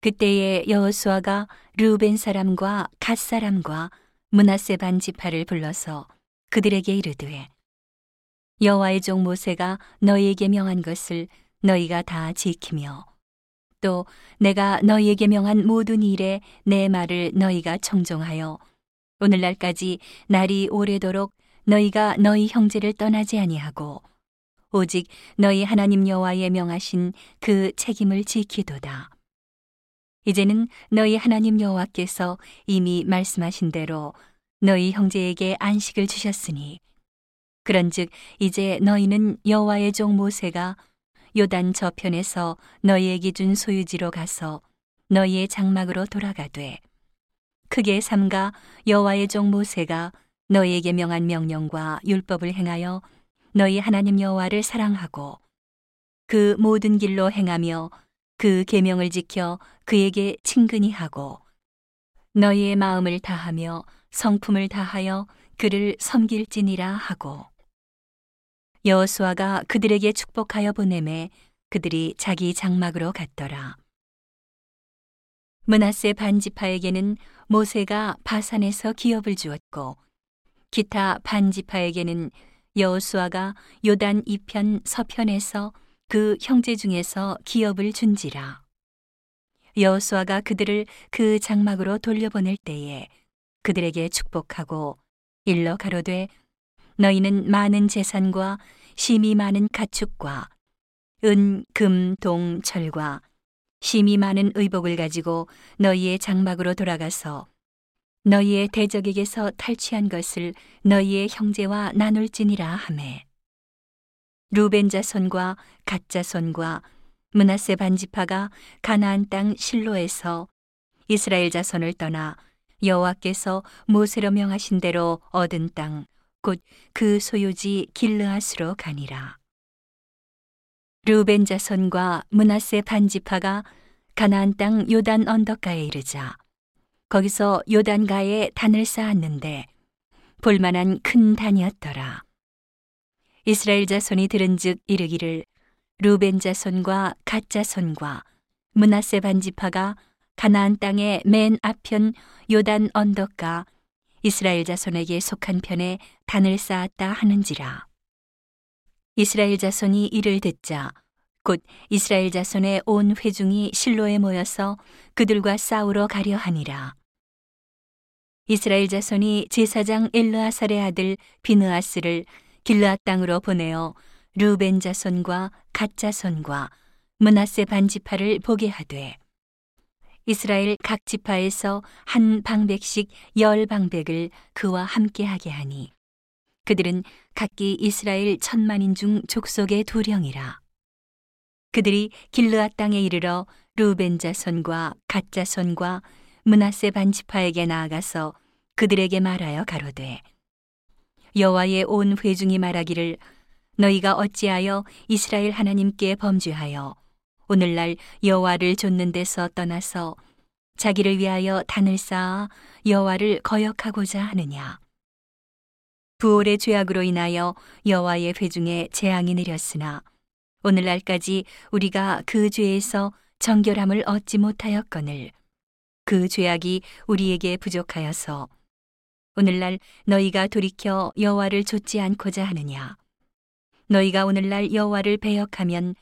그때에 여호수아가 르우벤 사람과 갓 사람과 문하세 반 지파를 불러서 그들에게 이르되 여호와의 종 모세가 너희에게 명한 것을 너희가 다 지키며 또 내가 너희에게 명한 모든 일에 내 말을 너희가 청종하여 오늘날까지 날이 오래도록 너희가 너희 형제를 떠나지 아니하고 오직 너희 하나님 여호와의 명하신 그 책임을 지키도다. 이제는 너희 하나님 여호와께서 이미 말씀하신 대로 너희 형제에게 안식을 주셨으니 그런즉 이제 너희는 여호와의 종 모세가 요단 저편에서 너희에게 준 소유지로 가서 너희의 장막으로 돌아가되 크게 삼가 여호와의 종 모세가 너희에게 명한 명령과 율법을 행하여 너희 하나님 여호와를 사랑하고 그 모든 길로 행하며 그 계명을 지켜 그에게 친근히 하고 너희의 마음을 다하며 성품을 다하여 그를 섬길지니라 하고 여호수아가 그들에게 축복하여 보내매 그들이 자기 장막으로 갔더라. 문하세 반지파에게는 모세가 바산에서 기업을 주었고 기타 반지파에게는 여호수아가 요단 이편 서편에서 그 형제 중에서 기업을 준지라. 여호수아가 그들을 그 장막으로 돌려보낼 때에 그들에게 축복하고 일러 가로되 너희는 많은 재산과 심이 많은 가축과 은, 금, 동, 철과 심이 많은 의복을 가지고 너희의 장막으로 돌아가서 너희의 대적에게서 탈취한 것을 너희의 형제와 나눌지니라 하매 루벤 자손과 갓 자손과 문하세 반지파가 가나안 땅 실로에서 이스라엘 자손을 떠나 여호와께서 모세로 명하신 대로 얻은 땅 곧 그 소유지 길르앗으로 가니라. 루벤 자손과 문하세 반지파가 가나안 땅 요단 언덕가에 이르자 거기서 요단가에 단을 쌓았는데 볼만한 큰 단이었더라 이스라엘 자손이 들은즉 이르기를 루벤 자손과 갓 자손과 문하세 반지파가 가나안 땅의 맨 앞편 요단 언덕가 이스라엘 자손에게 속한 편에 단을 쌓았다 하는지라. 이스라엘 자손이 이를 듣자 곧 이스라엘 자손의 온 회중이 실로에 모여서 그들과 싸우러 가려 하니라. 이스라엘 자손이 제사장 엘르아살의 아들 비느아스를 길르앗 땅으로 보내어 루벤 자손과 갓 자손과 문하세 반지파를 보게 하되 이스라엘 각 지파에서 한 방백씩 열 방백을 그와 함께 하게 하니 그들은 각기 이스라엘 천만인 중 족속의 두령이라. 그들이 길르앗 땅에 이르러 루벤 자손과 갓 자손과 문하세 반지파에게 나아가서 그들에게 말하여 가로되 여호와의 온 회중이 말하기를 너희가 어찌하여 이스라엘 하나님께 범죄하여 오늘날 여호와를 좇는 데서 떠나서 자기를 위하여 단을 쌓아 여호와를 거역하고자 하느냐? 부올의 죄악으로 인하여 여호와의 회중에 재앙이 내렸으나 오늘날까지 우리가 그 죄에서 정결함을 얻지 못하였거늘 그 죄악이 우리에게 부족하여서 오늘날 너희가 돌이켜 여호와를 좇지 않고자 하느냐? 너희가 오늘날 여호와를 배역하면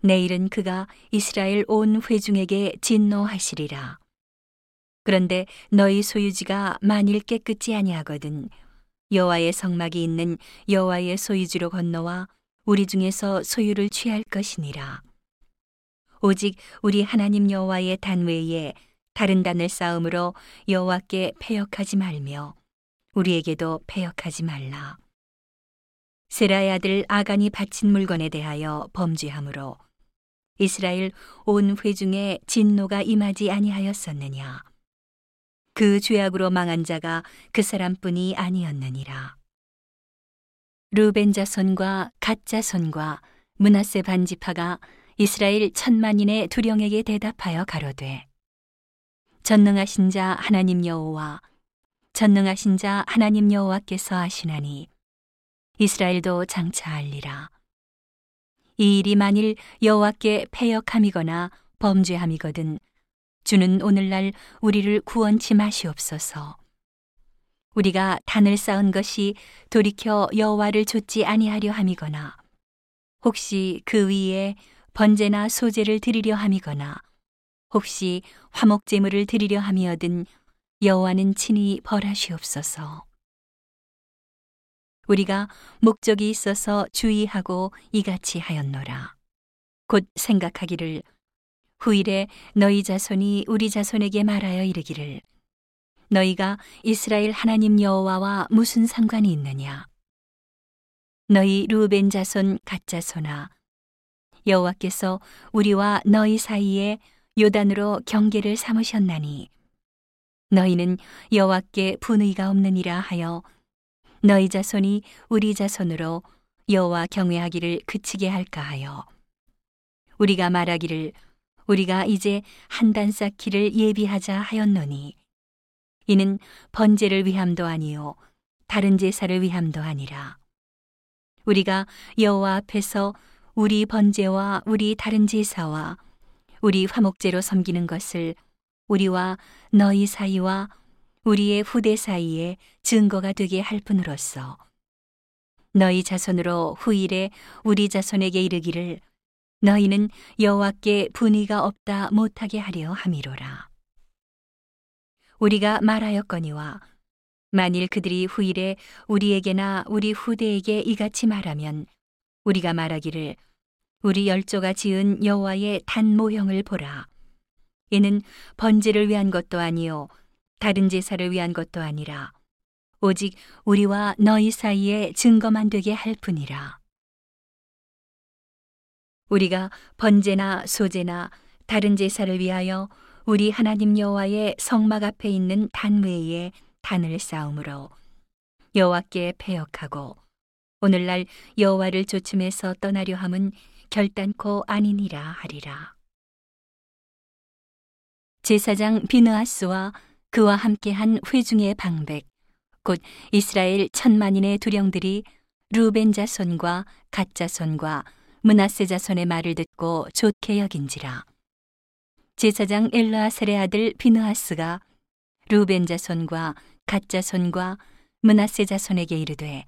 내일은 그가 이스라엘 온 회중에게 진노하시리라. 그런데 너희 소유지가 만일 깨끗지 아니하거든 여호와의 성막이 있는 여호와의 소유지로 건너와 우리 중에서 소유를 취할 것이니라. 오직 우리 하나님 여호와의 단 외에 다른 단을 쌓음으로 여호와께 패역하지 말며 우리에게도 패역하지 말라. 세라의 아들 아간이 바친 물건에 대하여 범죄함으로 이스라엘 온 회중에 진노가 임하지 아니하였었느냐. 그 죄악으로 망한 자가 그 사람뿐이 아니었느니라. 루벤 자손과 갓 자손과 문하세 반지파가 이스라엘 천만인의 두령에게 대답하여 가로되 전능하신 자 하나님 여호와 전능하신 자 하나님 여호와께서 하시나니 이스라엘도 장차하리라. 이 일이 만일 여호와께 패역함이거나 범죄함이거든 주는 오늘날 우리를 구원치 마시옵소서. 우리가 단을 쌓은 것이 돌이켜 여호와를 좇지 아니하려 함이거나 혹시 그 위에 번제나 소제를 드리려 함이거나 혹시 화목 제물을 드리려 함이어든 여호와는 친히 벌하시옵소서. 우리가 목적이 있어서 주의하고 이같이 하였노라. 곧 생각하기를 후일에 너희 자손이 우리 자손에게 말하여 이르기를 너희가 이스라엘 하나님 여호와와 무슨 상관이 있느냐 너희 루벤 자손 갓 자손아 여호와께서 우리와 너희 사이에 요단으로 경계를 삼으셨나니 너희는 여호와께 분의가 없느니라 하여 너희 자손이 우리 자손으로 여호와 경외하기를 그치게 할까 하여. 우리가 말하기를 우리가 이제 한 단 쌓기를 예비하자 하였노니 이는 번제를 위함도 아니요 다른 제사를 위함도 아니라. 우리가 여호와 앞에서 우리 번제와 우리 다른 제사와 우리 화목제로 섬기는 것을 우리와 너희 사이와 우리의 후대 사이에 증거가 되게 할 뿐으로서 너희 자손으로 후일에 우리 자손에게 이르기를 너희는 여호와께 분의가 없다 못하게 하려 함이로라. 우리가 말하였거니와 만일 그들이 후일에 우리에게나 우리 후대에게 이같이 말하면 우리가 말하기를 우리 열조가 지은 여호와의 단 모형을 보라. 이는 번제를 위한 것도 아니요 다른 제사를 위한 것도 아니라 오직 우리와 너희 사이에 증거만 되게 할 뿐이라. 우리가 번제나 소제나 다른 제사를 위하여 우리 하나님 여호와의 성막 앞에 있는 단 외에 단을 쌓음으로 여호와께 패역하고 오늘날 여호와를 조침해서 떠나려 함은 결단코 아니니라 하리라. 제사장 비느아스와 그와 함께한 회중의 방백 곧 이스라엘 천만인의 두령들이 루벤 자손과 갓 자손과 문하세 자손의 말을 듣고 좋게 여긴지라. 제사장 엘라아셀의 아들 비느하스가 루벤 자손과 갓 자손과 문하세 자손에게 이르되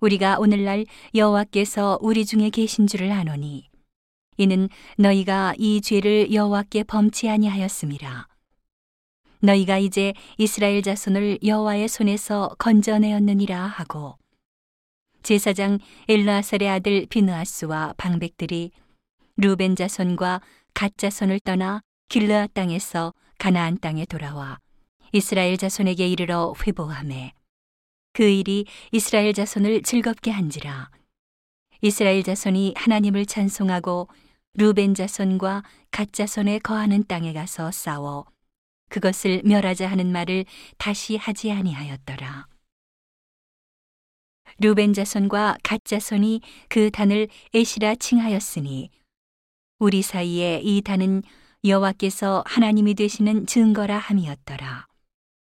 우리가 오늘날 여호와께서 우리 중에 계신 줄을 아노니 이는 너희가 이 죄를 여호와께 범치 아니하였음이라. 너희가 이제 이스라엘 자손을 여호와의 손에서 건져내었느니라 하고 제사장 엘라살의 아들 비느아스와 방백들이 루벤 자손과 갓 자손을 떠나 길르아 땅에서 가나안 땅에 돌아와 이스라엘 자손에게 이르러 회보함에 그 일이 이스라엘 자손을 즐겁게 한지라 이스라엘 자손이 하나님을 찬송하고 루벤 자손과 갓 자손에 거하는 땅에 가서 싸워 그것을 멸하자 하는 말을 다시 하지 아니하였더라. 루벤 자손과 갓 자손이 그 단을 에시라 칭하였으니 우리 사이에 이 단은 여호와께서 하나님이 되시는 증거라 함이었더라.